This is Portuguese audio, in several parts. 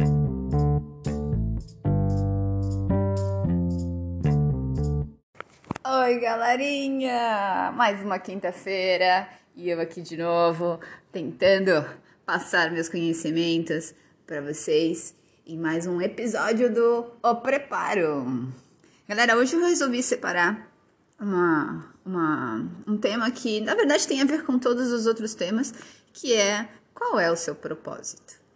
Oi, galerinha! Mais uma quinta-feira e eu aqui de novo tentando passar meus conhecimentos para vocês em mais um episódio do O Preparo. Galera, hoje eu resolvi separar uma, uma, um tema que na verdade tem a ver com todos os outros temas, que é qual é o seu propósito.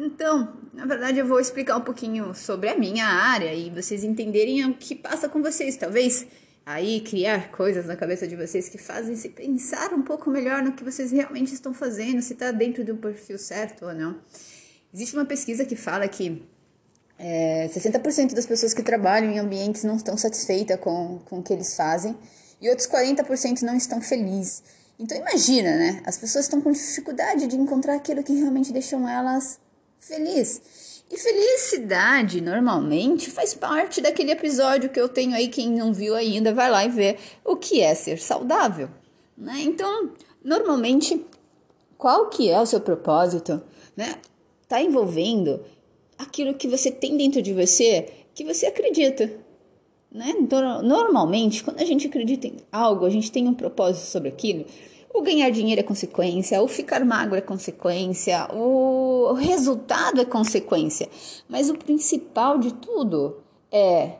Então, na verdade, eu vou explicar um pouquinho sobre a minha área e vocês entenderem o que passa com vocês. Talvez aí criar coisas na cabeça de vocês que fazem se pensar um pouco melhor no que vocês realmente estão fazendo, se está dentro do perfil certo ou não. Existe uma pesquisa que fala que é, 60% das pessoas que trabalham em ambientes não estão satisfeitas com, com o que eles fazem e outros 40% não estão felizes. Então imagina, né? As pessoas estão com dificuldade de encontrar aquilo que realmente deixam elas felizes. E felicidade, normalmente, faz parte daquele episódio que eu tenho aí. Quem não viu ainda, vai lá e vê o que é ser saudável. Né? Então, normalmente, qual que é o seu propósito? Né? Tá envolvendo aquilo que você tem dentro de você que você acredita. Né? Então, normalmente, quando a gente acredita em algo, a gente tem um propósito sobre aquilo. O ganhar dinheiro é consequência, o ficar magro é consequência, o resultado é consequência. Mas o principal de tudo é,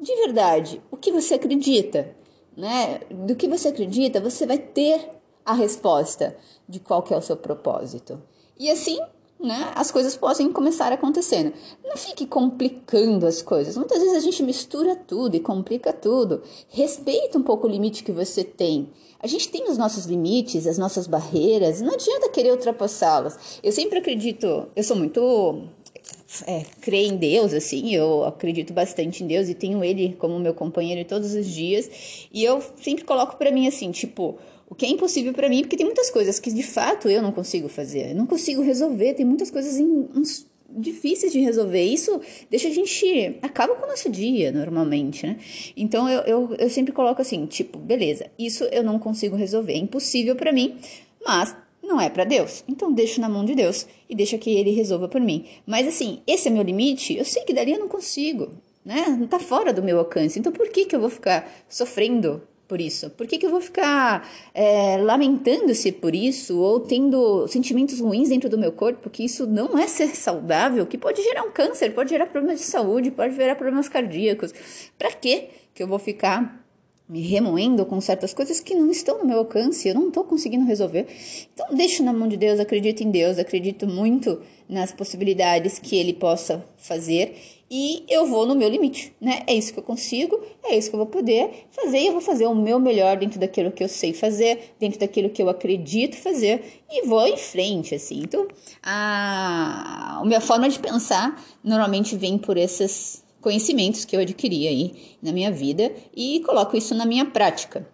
de verdade, o que você acredita. Né? Do que você acredita, você vai ter a resposta de qual que é o seu propósito. E assim, né, as coisas podem começar acontecendo. Não fique complicando as coisas. Muitas vezes a gente mistura tudo e complica tudo. Respeita um pouco o limite que você tem. A gente tem os nossos limites, as nossas barreiras, não adianta querer ultrapassá-las. Eu sempre acredito, eu sou muito é, em Deus, assim, eu acredito bastante em Deus e tenho Ele como meu companheiro todos os dias. E eu sempre coloco para mim assim, tipo, o que é impossível para mim, porque tem muitas coisas que de fato eu não consigo fazer, eu não consigo resolver, tem muitas coisas difíceis de resolver. Isso deixa a gente. acaba com o nosso dia, normalmente, né? Então eu, eu, eu sempre coloco assim: tipo, beleza, isso eu não consigo resolver, é impossível para mim, mas não é para Deus. Então deixo na mão de Deus e deixa que ele resolva por mim. Mas assim, esse é meu limite, eu sei que dali eu não consigo, né? Não tá fora do meu alcance. Então por que que eu vou ficar sofrendo por isso? Por que, que eu vou ficar é, lamentando-se por isso ou tendo sentimentos ruins dentro do meu corpo? Que isso não é ser saudável, que pode gerar um câncer, pode gerar problemas de saúde, pode gerar problemas cardíacos. Para que que eu vou ficar me remoendo com certas coisas que não estão no meu alcance, eu não estou conseguindo resolver. Então, deixo na mão de Deus, acredito em Deus, acredito muito nas possibilidades que Ele possa fazer e eu vou no meu limite, né? É isso que eu consigo, é isso que eu vou poder fazer e eu vou fazer o meu melhor dentro daquilo que eu sei fazer, dentro daquilo que eu acredito fazer e vou em frente, assim. Então, a, a minha forma de pensar normalmente vem por esses conhecimentos que eu adquiri aí na minha vida e coloco isso na minha prática.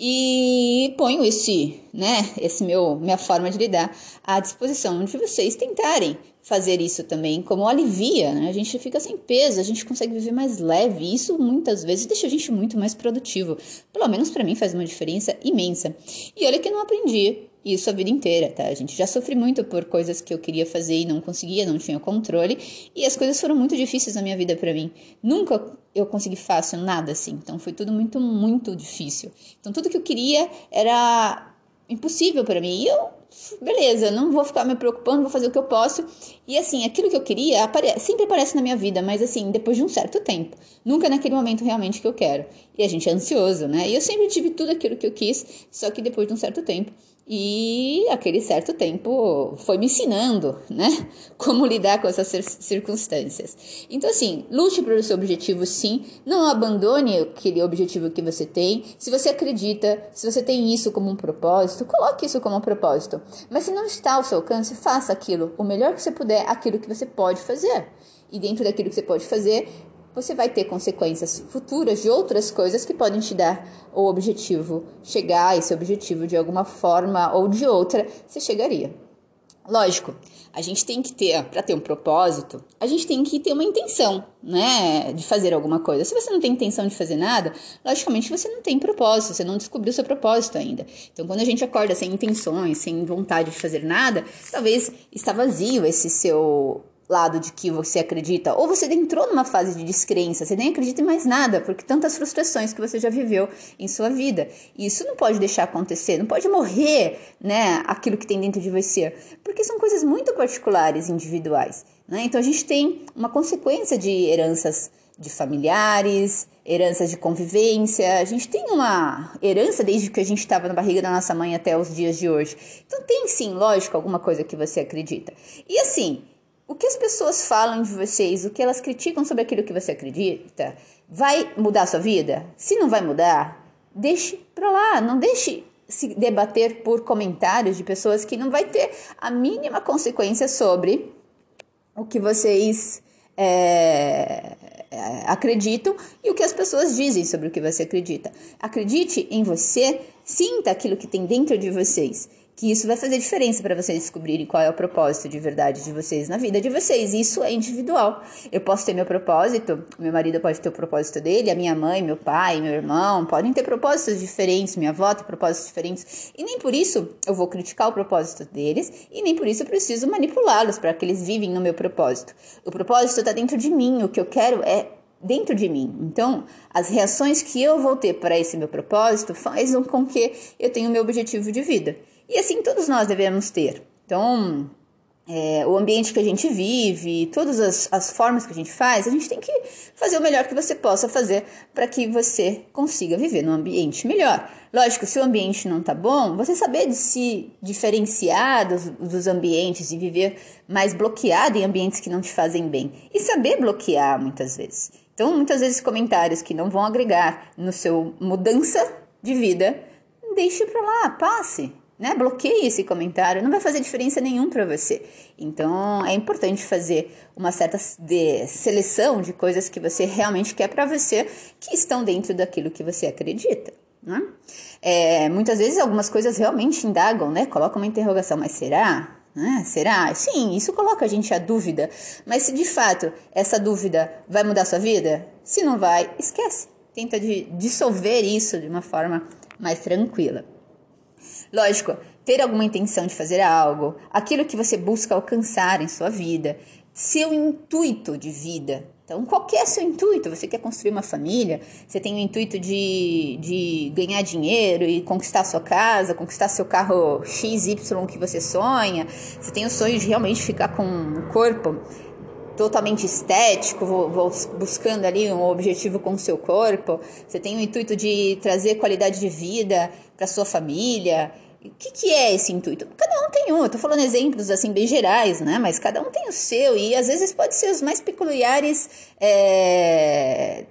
E ponho esse, né, esse meu minha forma de lidar à disposição de vocês tentarem fazer isso também, como alivia, né? A gente fica sem peso, a gente consegue viver mais leve, e isso muitas vezes deixa a gente muito mais produtivo. Pelo menos para mim faz uma diferença imensa. E olha que não aprendi isso a vida inteira, tá? A gente já sofri muito por coisas que eu queria fazer e não conseguia, não tinha controle, e as coisas foram muito difíceis na minha vida para mim. Nunca eu consegui fácil nada assim. Então foi tudo muito muito difícil. Então tudo que eu queria era impossível para mim. E eu beleza, não vou ficar me preocupando, vou fazer o que eu posso. E assim, aquilo que eu queria apare sempre aparece na minha vida, mas assim, depois de um certo tempo. Nunca naquele momento realmente que eu quero. E a gente é ansioso, né? E eu sempre tive tudo aquilo que eu quis, só que depois de um certo tempo e aquele certo tempo foi me ensinando, né? Como lidar com essas circunstâncias. Então, assim, lute pelo seu objetivo, sim. Não abandone aquele objetivo que você tem. Se você acredita, se você tem isso como um propósito, coloque isso como um propósito. Mas se não está ao seu alcance, faça aquilo, o melhor que você puder, aquilo que você pode fazer. E dentro daquilo que você pode fazer, você vai ter consequências futuras de outras coisas que podem te dar o objetivo, chegar a esse objetivo de alguma forma ou de outra, você chegaria. Lógico, a gente tem que ter, para ter um propósito, a gente tem que ter uma intenção, né, de fazer alguma coisa. Se você não tem intenção de fazer nada, logicamente você não tem propósito, você não descobriu seu propósito ainda. Então, quando a gente acorda sem intenções, sem vontade de fazer nada, talvez está vazio esse seu lado de que você acredita, ou você entrou numa fase de descrença, você nem acredita em mais nada, porque tantas frustrações que você já viveu em sua vida. E isso não pode deixar acontecer, não pode morrer, né, aquilo que tem dentro de você, porque são coisas muito particulares, individuais, né? Então a gente tem uma consequência de heranças de familiares, heranças de convivência. A gente tem uma herança desde que a gente estava na barriga da nossa mãe até os dias de hoje. Então tem sim, lógico, alguma coisa que você acredita. E assim, o que as pessoas falam de vocês, o que elas criticam sobre aquilo que você acredita, vai mudar a sua vida? Se não vai mudar, deixe pra lá, não deixe se debater por comentários de pessoas que não vai ter a mínima consequência sobre o que vocês é, acreditam e o que as pessoas dizem sobre o que você acredita. Acredite em você, sinta aquilo que tem dentro de vocês que isso vai fazer diferença para vocês descobrirem qual é o propósito de verdade de vocês na vida de vocês. Isso é individual. Eu posso ter meu propósito, meu marido pode ter o propósito dele, a minha mãe, meu pai, meu irmão podem ter propósitos diferentes, minha avó tem propósitos diferentes, e nem por isso eu vou criticar o propósito deles, e nem por isso eu preciso manipulá-los para que eles vivem no meu propósito. O propósito está dentro de mim, o que eu quero é dentro de mim. Então, as reações que eu vou ter para esse meu propósito fazem com que eu tenha o meu objetivo de vida. E assim todos nós devemos ter. Então, é, o ambiente que a gente vive, todas as, as formas que a gente faz, a gente tem que fazer o melhor que você possa fazer para que você consiga viver num ambiente melhor. Lógico, se o ambiente não tá bom, você saber de se diferenciar dos, dos ambientes e viver mais bloqueado em ambientes que não te fazem bem. E saber bloquear muitas vezes. Então, muitas vezes comentários que não vão agregar no seu mudança de vida, deixe para lá, passe né? Bloqueie esse comentário, não vai fazer diferença nenhum para você. Então, é importante fazer uma certa de seleção de coisas que você realmente quer para você, que estão dentro daquilo que você acredita. Né? É, muitas vezes algumas coisas realmente indagam, né? Coloca uma interrogação, mas será? Né? Será? Sim, isso coloca a gente a dúvida. Mas se de fato essa dúvida vai mudar sua vida, se não vai, esquece. Tenta dissolver isso de uma forma mais tranquila. Lógico, ter alguma intenção de fazer algo, aquilo que você busca alcançar em sua vida, seu intuito de vida. Então, qual é seu intuito? Você quer construir uma família? Você tem o intuito de, de ganhar dinheiro e conquistar sua casa, conquistar seu carro XY que você sonha? Você tem o sonho de realmente ficar com um corpo totalmente estético, buscando ali um objetivo com o seu corpo? Você tem o intuito de trazer qualidade de vida para sua família? O que, que é esse intuito? Cada um tem um, eu tô falando exemplos assim bem gerais, né? Mas cada um tem o seu, e às vezes pode ser os mais peculiares é,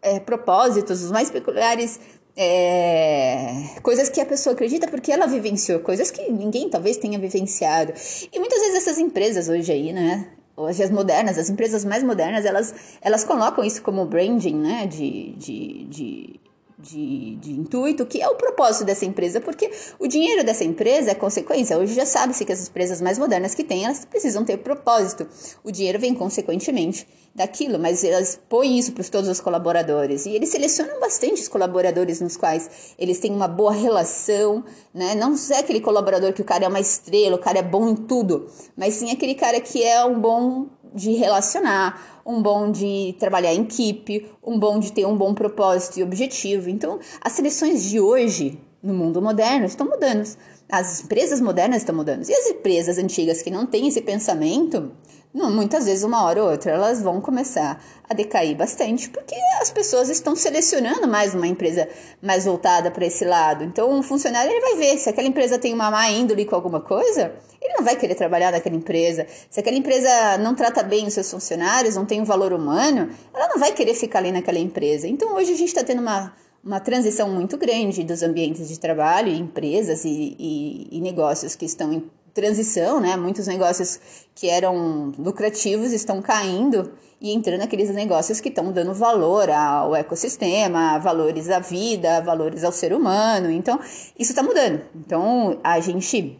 é, propósitos, os mais peculiares é, coisas que a pessoa acredita porque ela vivenciou, coisas que ninguém talvez tenha vivenciado. E muitas vezes essas empresas hoje aí, né? Hoje as modernas, as empresas mais modernas, elas, elas colocam isso como branding, né? De, de, de de, de, intuito, que é o propósito dessa empresa, porque o dinheiro dessa empresa é consequência. Hoje já sabe-se que as empresas mais modernas que têm, elas precisam ter propósito. O dinheiro vem consequentemente daquilo, mas elas põem isso para todos os colaboradores. E eles selecionam bastante os colaboradores nos quais eles têm uma boa relação, né? Não é aquele colaborador que o cara é uma estrela, o cara é bom em tudo, mas sim aquele cara que é um bom de relacionar, um bom de trabalhar em equipe, um bom de ter um bom propósito e objetivo. Então, as seleções de hoje no mundo moderno estão mudando. As empresas modernas estão mudando. E as empresas antigas que não têm esse pensamento, muitas vezes, uma hora ou outra, elas vão começar a decair bastante, porque as pessoas estão selecionando mais uma empresa mais voltada para esse lado. Então, o funcionário ele vai ver se aquela empresa tem uma má índole com alguma coisa, ele não vai querer trabalhar naquela empresa. Se aquela empresa não trata bem os seus funcionários, não tem um valor humano, ela não vai querer ficar ali naquela empresa. Então, hoje a gente está tendo uma, uma transição muito grande dos ambientes de trabalho, empresas e, e, e negócios que estão em transição, né? Muitos negócios que eram lucrativos estão caindo e entrando aqueles negócios que estão dando valor ao ecossistema, valores à vida, valores ao ser humano. Então, isso está mudando. Então, a gente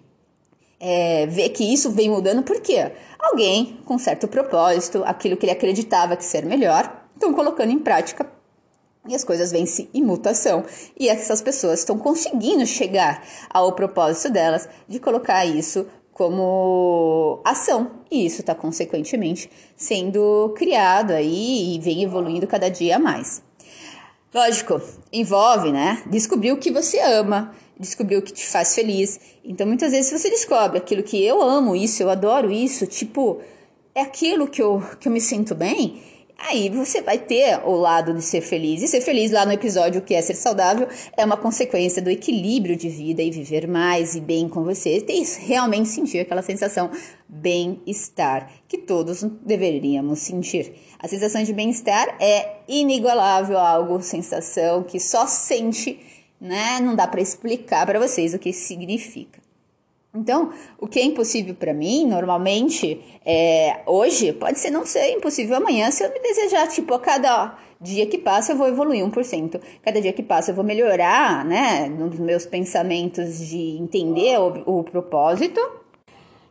é, vê que isso vem mudando porque alguém com certo propósito, aquilo que ele acreditava que ser melhor, estão colocando em prática e as coisas vêm-se em mutação. E essas pessoas estão conseguindo chegar ao propósito delas de colocar isso como ação. E isso está consequentemente sendo criado aí e vem evoluindo cada dia mais. Lógico, envolve, né? Descobrir o que você ama, descobrir o que te faz feliz. Então, muitas vezes você descobre aquilo que eu amo isso, eu adoro isso, tipo, é aquilo que eu, que eu me sinto bem Aí você vai ter o lado de ser feliz. E ser feliz lá no episódio que é ser saudável é uma consequência do equilíbrio de vida e viver mais e bem com você. Tem realmente sentir aquela sensação bem-estar que todos deveríamos sentir. A sensação de bem-estar é inigualável, algo, sensação que só sente, né? Não dá para explicar para vocês o que significa. Então, o que é impossível para mim, normalmente, é, hoje, pode ser não ser impossível amanhã se eu me desejar, tipo, a cada dia que passa eu vou evoluir 1%. Cada dia que passa eu vou melhorar, né, nos meus pensamentos de entender o, o propósito.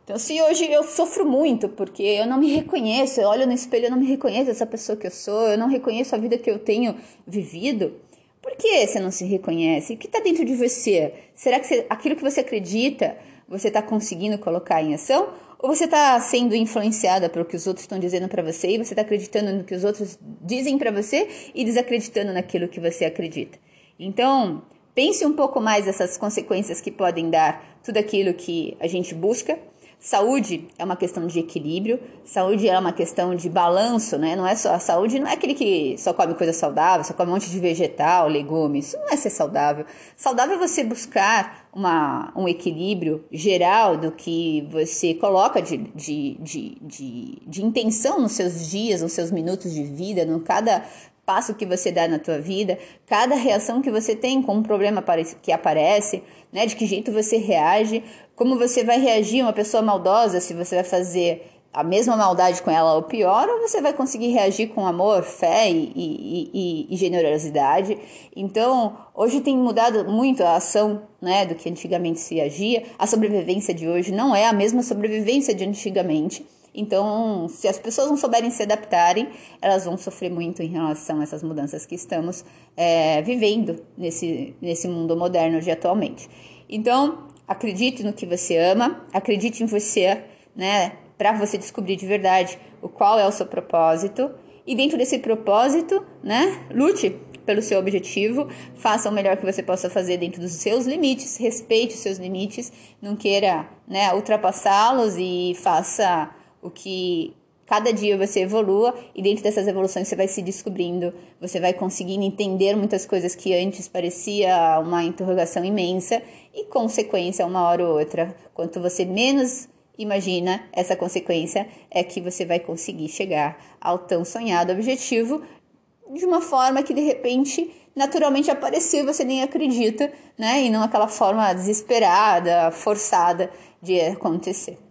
Então, se hoje eu sofro muito porque eu não me reconheço, eu olho no espelho, eu não me reconheço essa pessoa que eu sou, eu não reconheço a vida que eu tenho vivido, por que você não se reconhece? O que está dentro de você? Será que você, aquilo que você acredita você está conseguindo colocar em ação? Ou você está sendo influenciada pelo que os outros estão dizendo para você e você está acreditando no que os outros dizem para você e desacreditando naquilo que você acredita? Então, pense um pouco mais essas consequências que podem dar tudo aquilo que a gente busca Saúde é uma questão de equilíbrio, saúde é uma questão de balanço, né? Não é só a saúde, não é aquele que só come coisa saudável, só come um monte de vegetal, legumes. Isso não é ser saudável. Saudável é você buscar uma, um equilíbrio geral do que você coloca de, de, de, de, de intenção nos seus dias, nos seus minutos de vida, no cada passo que você dá na tua vida, cada reação que você tem com um problema que aparece, né? De que jeito você reage, como você vai reagir a uma pessoa maldosa, se você vai fazer a mesma maldade com ela ou pior, ou você vai conseguir reagir com amor, fé e, e, e, e, generosidade. Então, hoje tem mudado muito a ação né, do que antigamente se agia. A sobrevivência de hoje não é a mesma sobrevivência de antigamente. Então, se as pessoas não souberem se adaptarem, elas vão sofrer muito em relação a essas mudanças que estamos é, vivendo nesse, nesse mundo moderno de atualmente. Então, acredite no que você ama, acredite em você, né, para você descobrir de verdade o qual é o seu propósito. E dentro desse propósito, né, lute pelo seu objetivo, faça o melhor que você possa fazer dentro dos seus limites, respeite os seus limites, não queira, né, ultrapassá-los e faça o que cada dia você evolua e dentro dessas evoluções você vai se descobrindo, você vai conseguindo entender muitas coisas que antes parecia uma interrogação imensa e consequência uma hora ou outra, quanto você menos imagina essa consequência é que você vai conseguir chegar ao tão sonhado objetivo de uma forma que de repente naturalmente apareceu, você nem acredita, né? E não aquela forma desesperada, forçada de acontecer.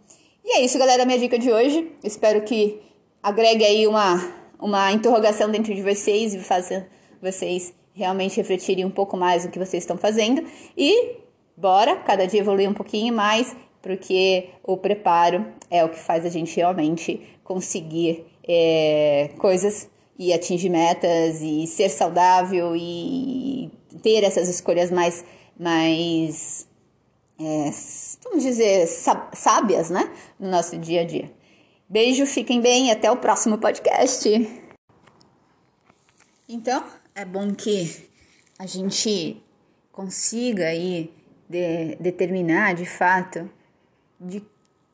E é isso, galera, minha dica de hoje. Espero que agregue aí uma, uma interrogação dentro de vocês e faça vocês realmente refletirem um pouco mais no que vocês estão fazendo. E bora cada dia evoluir um pouquinho mais, porque o preparo é o que faz a gente realmente conseguir é, coisas e atingir metas e ser saudável e ter essas escolhas mais mais é, vamos dizer, sábias, né? No nosso dia a dia. Beijo, fiquem bem até o próximo podcast. Então, é bom que a gente consiga aí de, determinar de fato de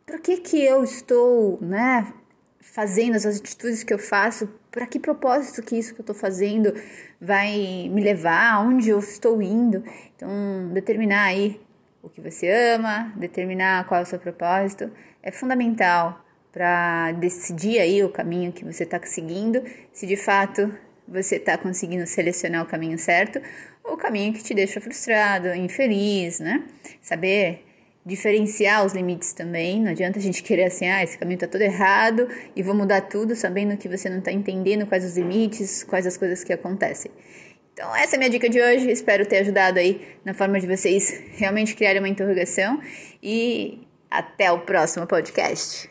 por que que eu estou, né, fazendo as atitudes que eu faço, para que propósito que isso que eu estou fazendo vai me levar, aonde eu estou indo. Então, determinar aí o que você ama, determinar qual é o seu propósito, é fundamental para decidir aí o caminho que você está seguindo, se de fato você está conseguindo selecionar o caminho certo ou o caminho que te deixa frustrado, infeliz, né? Saber diferenciar os limites também, não adianta a gente querer assim, ah, esse caminho está todo errado e vou mudar tudo sabendo que você não está entendendo quais os limites, quais as coisas que acontecem. Então, essa é a minha dica de hoje. Espero ter ajudado aí na forma de vocês realmente criarem uma interrogação. E até o próximo podcast.